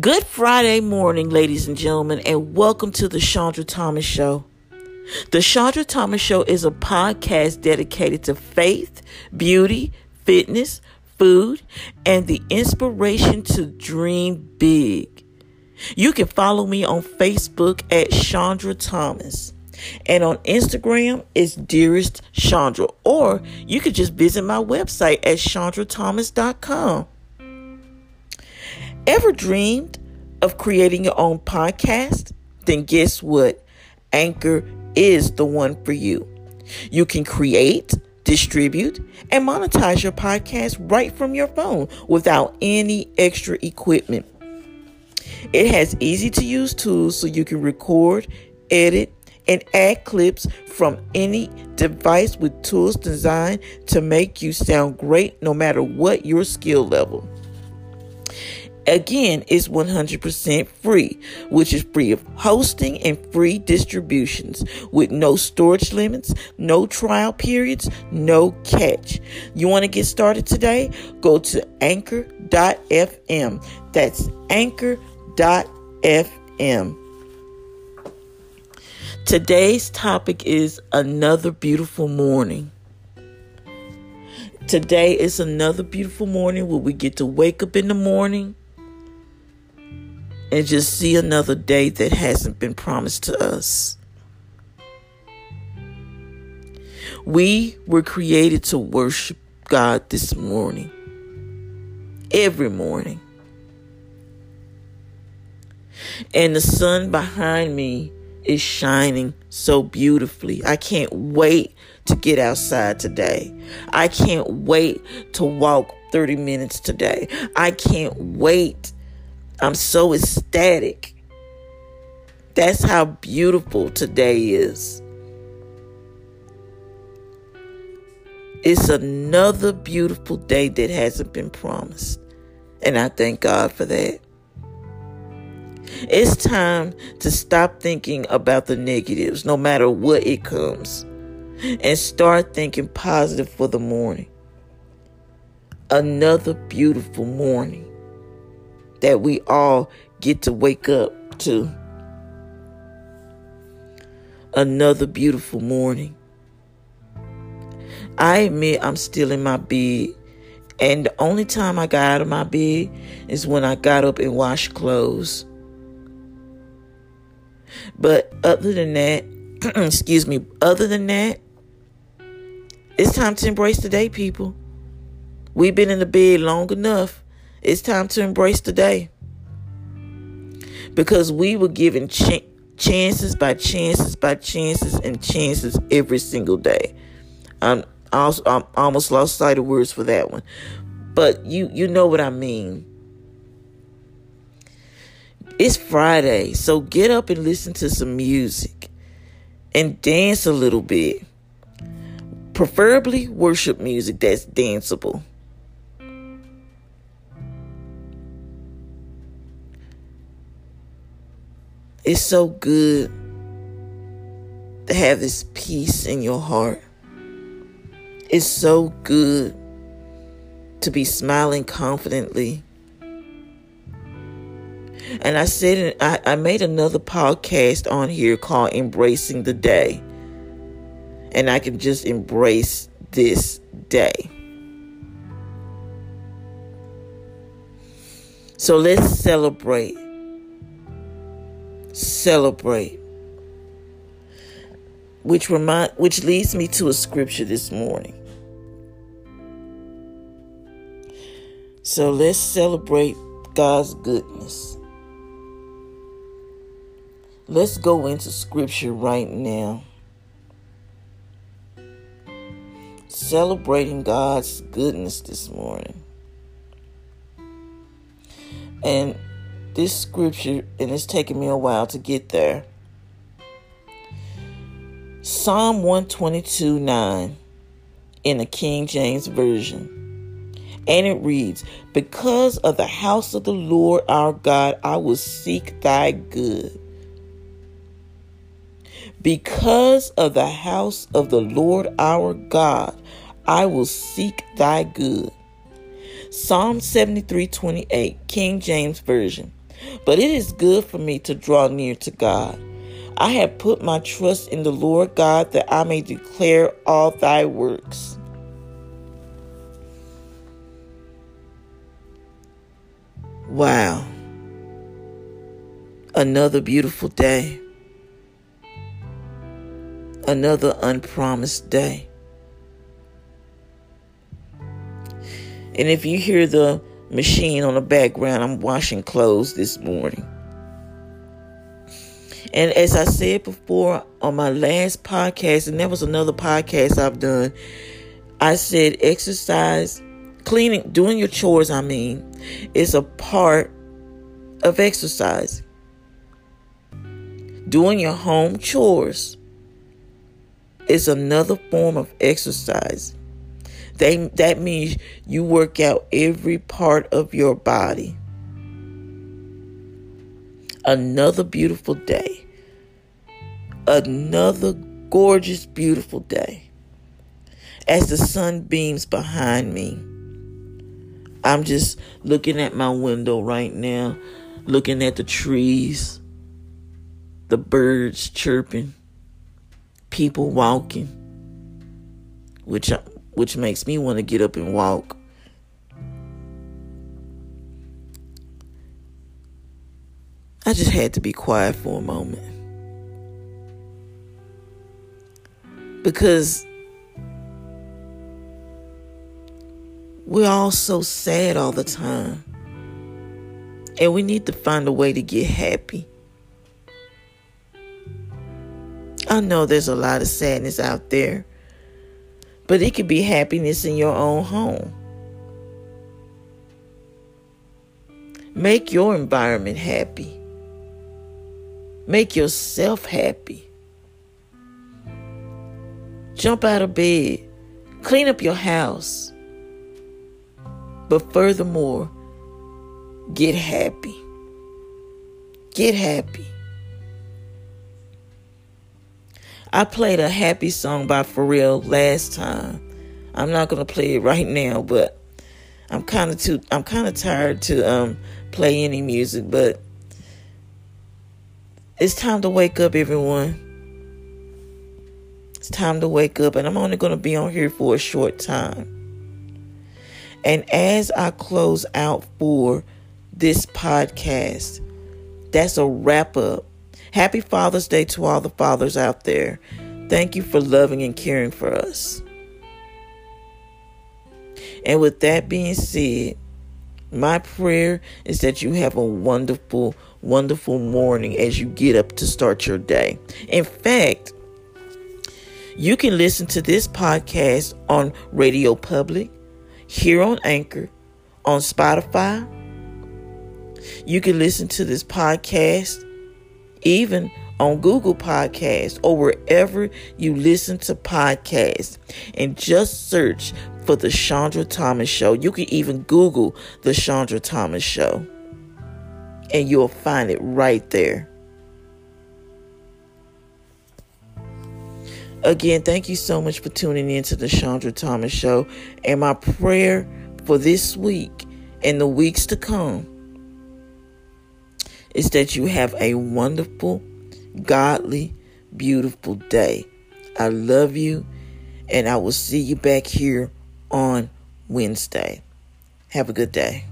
Good Friday morning, ladies and gentlemen, and welcome to the Shandra Thomas Show. The Shandra Thomas Show is a podcast dedicated to faith, beauty, fitness, food, and the inspiration to dream big. You can follow me on Facebook at Shandra Thomas. And on Instagram, it's Dearest Shandra. Or you could just visit my website at ShandraThomas.com. Ever dreamed of creating your own podcast? Then guess what? Anchor is the one for you. You can create, distribute, and monetize your podcast right from your phone without any extra equipment. It has easy to use tools so you can record, edit, and add clips from any device with tools designed to make you sound great no matter what your skill level. Again, it's 100% free, which is free of hosting and free distributions with no storage limits, no trial periods, no catch. You want to get started today? Go to anchor.fm. That's anchor.fm. Today's topic is another beautiful morning. Today is another beautiful morning where we get to wake up in the morning and just see another day that hasn't been promised to us. We were created to worship God this morning, every morning. And the sun behind me is shining so beautifully. I can't wait to get outside today. I can't wait to walk 30 minutes today. I can't wait I'm so ecstatic. That's how beautiful today is. It's another beautiful day that hasn't been promised. And I thank God for that. It's time to stop thinking about the negatives, no matter what it comes, and start thinking positive for the morning. Another beautiful morning that we all get to wake up to. Another beautiful morning. I admit I'm still in my bed. And the only time I got out of my bed is when I got up and washed clothes. But other than that, excuse me, other than that, it's time to embrace the day, people. We've been in the bed long enough. It's time to embrace the day. Because we were given ch- chances by chances by chances and chances every single day. I'm, also, I'm almost lost sight of words for that one. But you you know what I mean. It's Friday, so get up and listen to some music and dance a little bit. Preferably worship music that's danceable. It's so good to have this peace in your heart. It's so good to be smiling confidently. And I said, I, I made another podcast on here called Embracing the Day. And I can just embrace this day. So let's celebrate celebrate. Which remind which leads me to a scripture this morning. So let's celebrate God's goodness. Let's go into scripture right now. Celebrating God's goodness this morning. And this scripture, and it's taken me a while to get there. Psalm 122 9 in the King James Version. And it reads, Because of the house of the Lord our God, I will seek thy good. Because of the house of the Lord our God, I will seek thy good. Psalm 73 28, King James Version. But it is good for me to draw near to God. I have put my trust in the Lord God that I may declare all thy works. Wow. Another beautiful day. Another unpromised day. And if you hear the machine on the background, I'm washing clothes this morning. And as I said before on my last podcast, and that was another podcast I've done, I said exercise, cleaning, doing your chores, I mean, is a part of exercise. Doing your home chores is another form of exercise. They, that means you work out every part of your body. Another beautiful day. Another gorgeous, beautiful day. As the sun beams behind me, I'm just looking at my window right now, looking at the trees, the birds chirping, people walking, which which makes me want to get up and walk. I just had to be quiet for a moment. Because we're all so sad all the time. And we need to find a way to get happy. I know there's a lot of sadness out there. But it could be happiness in your own home. Make your environment happy. Make yourself happy. Jump out of bed. Clean up your house. But furthermore, get happy. Get happy. I played a happy song by Pharrell last time. I'm not gonna play it right now, but I'm kind of too. I'm kind of tired to um, play any music, but it's time to wake up, everyone. It's time to wake up, and I'm only gonna be on here for a short time. And as I close out for this podcast, that's a wrap up Happy Father's Day to all the fathers out there. Thank you for loving and caring for us. And with that being said, my prayer is that you have a wonderful, wonderful morning as you get up to start your day. In fact, you can listen to this podcast on Radio Public, here on Anchor, on Spotify. You can listen to this podcast even on Google Podcasts or wherever you listen to podcasts and just search for the Shandra Thomas Show. You can even Google the Shandra Thomas Show and you'll find it right there. Again, thank you so much for tuning in to the Shandra Thomas Show. And my prayer for this week and the weeks to come is that you have a wonderful, godly, beautiful day. I love you, and I will see you back here on Wednesday. Have a good day.